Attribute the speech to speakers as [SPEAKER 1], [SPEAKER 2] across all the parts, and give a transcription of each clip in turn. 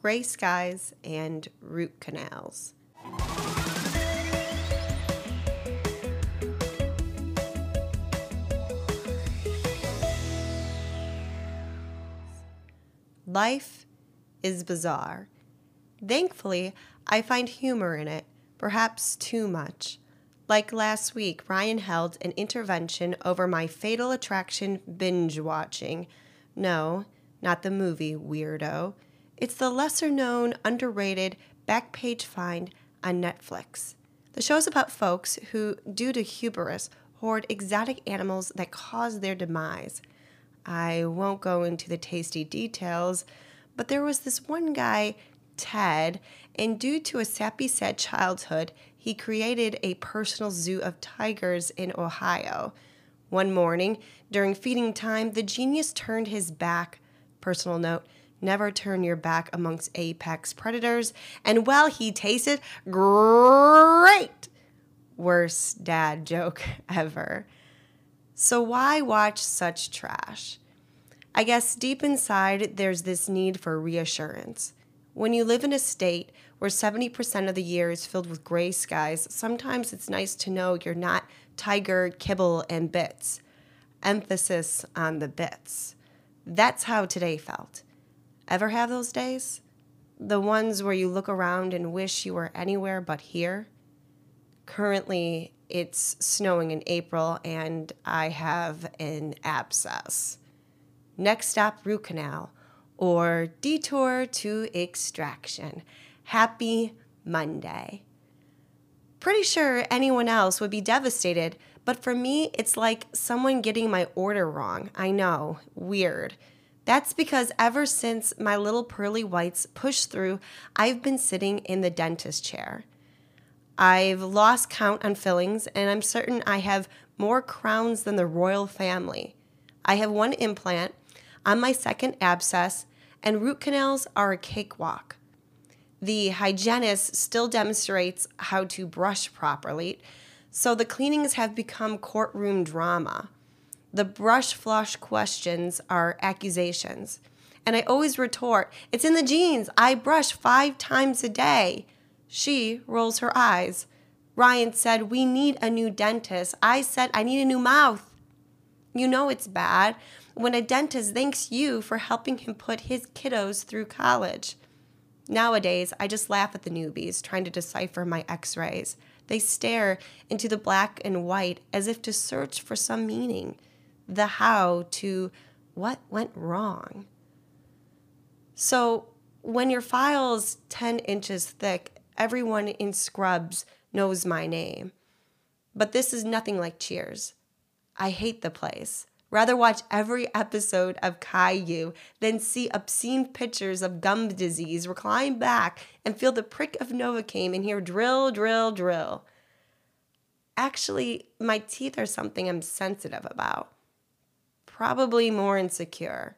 [SPEAKER 1] gray skies, and root canals. Life is bizarre. Thankfully, I find humor in it, perhaps too much. Like last week, Ryan held an intervention over my fatal attraction binge watching. No, not the movie, weirdo. It's the lesser known, underrated Backpage Find on Netflix. The show's about folks who, due to hubris, hoard exotic animals that cause their demise. I won't go into the tasty details, but there was this one guy, Ted, and due to a sappy sad childhood, he created a personal zoo of tigers in Ohio. One morning, during feeding time, the genius turned his back. Personal note never turn your back amongst apex predators. And well, he tasted great, worst dad joke ever. So, why watch such trash? I guess deep inside, there's this need for reassurance. When you live in a state where 70% of the year is filled with gray skies, sometimes it's nice to know you're not tiger, kibble, and bits. Emphasis on the bits. That's how today felt. Ever have those days? The ones where you look around and wish you were anywhere but here? Currently, it's snowing in April and I have an abscess. Next stop, root canal or detour to extraction. Happy Monday. Pretty sure anyone else would be devastated, but for me, it's like someone getting my order wrong. I know, weird. That's because ever since my little pearly whites pushed through, I've been sitting in the dentist chair. I've lost count on fillings, and I'm certain I have more crowns than the royal family. I have one implant on my second abscess, and root canals are a cakewalk. The hygienist still demonstrates how to brush properly, so the cleanings have become courtroom drama. The brush flush questions are accusations. And I always retort, It's in the genes. I brush five times a day. She rolls her eyes. Ryan said, We need a new dentist. I said, I need a new mouth. You know it's bad when a dentist thanks you for helping him put his kiddos through college. Nowadays, I just laugh at the newbies trying to decipher my x rays. They stare into the black and white as if to search for some meaning, the how to what went wrong. So, when your file's 10 inches thick everyone in Scrubs knows my name. But this is nothing like Cheers. I hate the place. Rather watch every episode of Caillou than see obscene pictures of gum disease, recline back and feel the prick of Novocaine and hear drill, drill, drill. Actually, my teeth are something I'm sensitive about. Probably more insecure.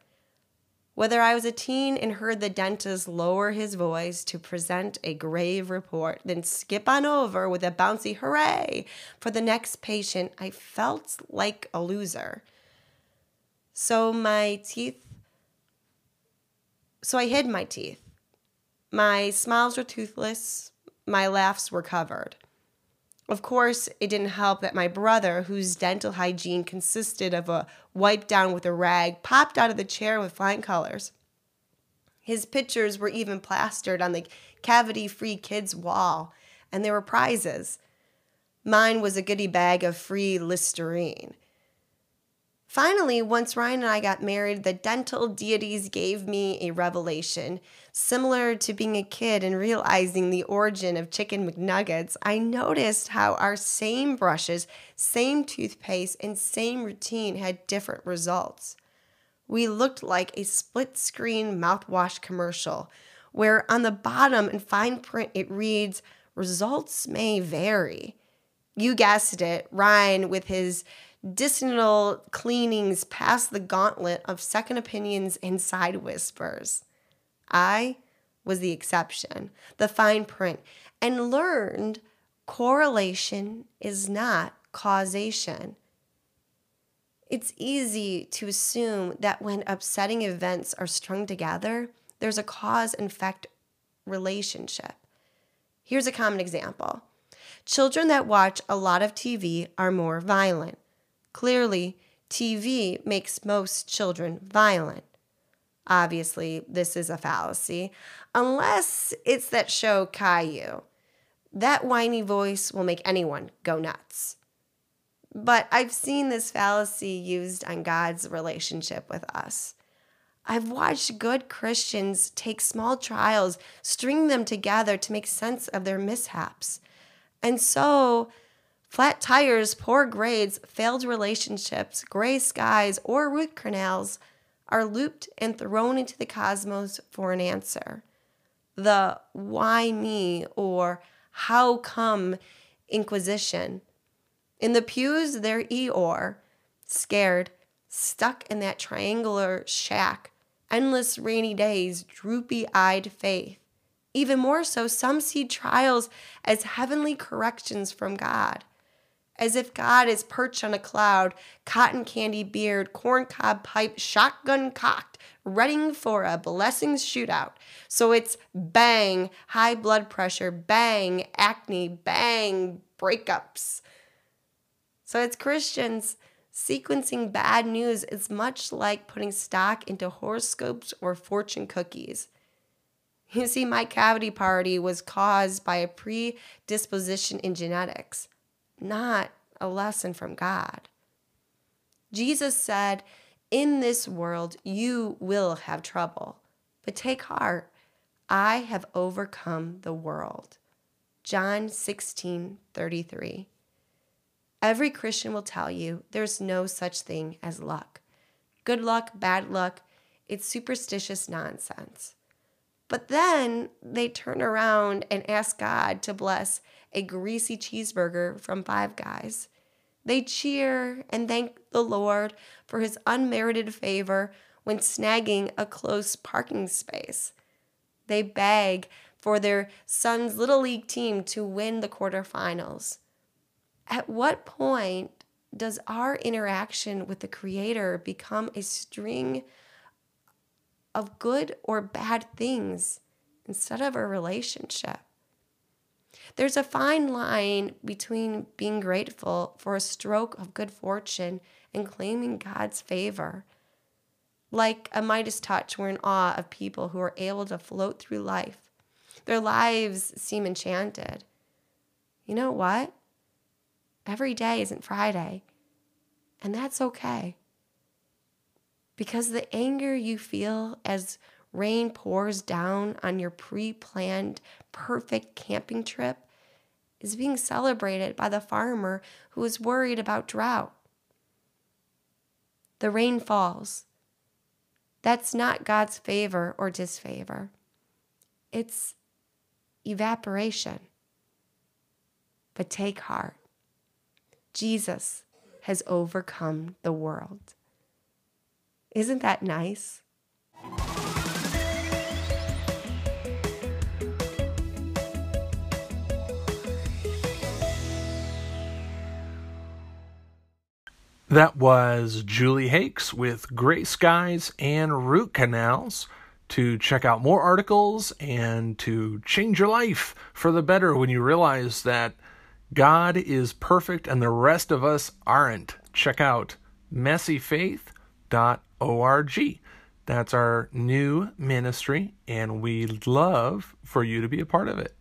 [SPEAKER 1] Whether I was a teen and heard the dentist lower his voice to present a grave report, then skip on over with a bouncy hooray for the next patient, I felt like a loser. So my teeth, so I hid my teeth. My smiles were toothless, my laughs were covered. Of course, it didn't help that my brother, whose dental hygiene consisted of a wipe down with a rag, popped out of the chair with flying colors. His pictures were even plastered on the cavity free kids' wall, and there were prizes. Mine was a goodie bag of free Listerine. Finally, once Ryan and I got married, the dental deities gave me a revelation. Similar to being a kid and realizing the origin of chicken McNuggets, I noticed how our same brushes, same toothpaste, and same routine had different results. We looked like a split screen mouthwash commercial, where on the bottom in fine print it reads, Results may vary. You guessed it, Ryan with his Distinal cleanings past the gauntlet of second opinions and side whispers. I was the exception, the fine print, and learned correlation is not causation. It's easy to assume that when upsetting events are strung together, there's a cause and effect relationship. Here's a common example children that watch a lot of TV are more violent. Clearly, TV makes most children violent. Obviously, this is a fallacy, unless it's that show Caillou. That whiny voice will make anyone go nuts. But I've seen this fallacy used on God's relationship with us. I've watched good Christians take small trials, string them together to make sense of their mishaps. And so, flat tires, poor grades, failed relationships, gray skies, or root canals are looped and thrown into the cosmos for an answer. The why me or how come inquisition. In the pews, they're Eeyore, scared, stuck in that triangular shack, endless rainy days, droopy eyed faith. Even more so, some see trials as heavenly corrections from God, as if God is perched on a cloud, cotton candy beard, corncob pipe, shotgun cocked, ready for a blessings shootout. So it's bang, high blood pressure, bang, acne, bang, breakups. So it's Christians sequencing bad news is much like putting stock into horoscopes or fortune cookies. You see, my cavity party was caused by a predisposition in genetics, not a lesson from God. Jesus said, In this world you will have trouble, but take heart. I have overcome the world. John 16 33. Every Christian will tell you there's no such thing as luck. Good luck, bad luck, it's superstitious nonsense. But then they turn around and ask God to bless a greasy cheeseburger from Five Guys. They cheer and thank the Lord for his unmerited favor when snagging a close parking space. They beg for their son's Little League team to win the quarterfinals at what point does our interaction with the Creator become a string of good or bad things instead of a relationship? There's a fine line between being grateful for a stroke of good fortune and claiming God's favor. Like a Midas touch, we're in awe of people who are able to float through life. Their lives seem enchanted. You know what? Every day isn't Friday. And that's okay. Because the anger you feel as rain pours down on your pre planned perfect camping trip is being celebrated by the farmer who is worried about drought. The rain falls. That's not God's favor or disfavor, it's evaporation. But take heart. Jesus has overcome the world. Isn't that nice?
[SPEAKER 2] That was Julie Hakes with Gray Skies and Root Canals. To check out more articles and to change your life for the better when you realize that God is perfect and the rest of us aren't. Check out messyfaith.org. That's our new ministry, and we'd love for you to be a part of it.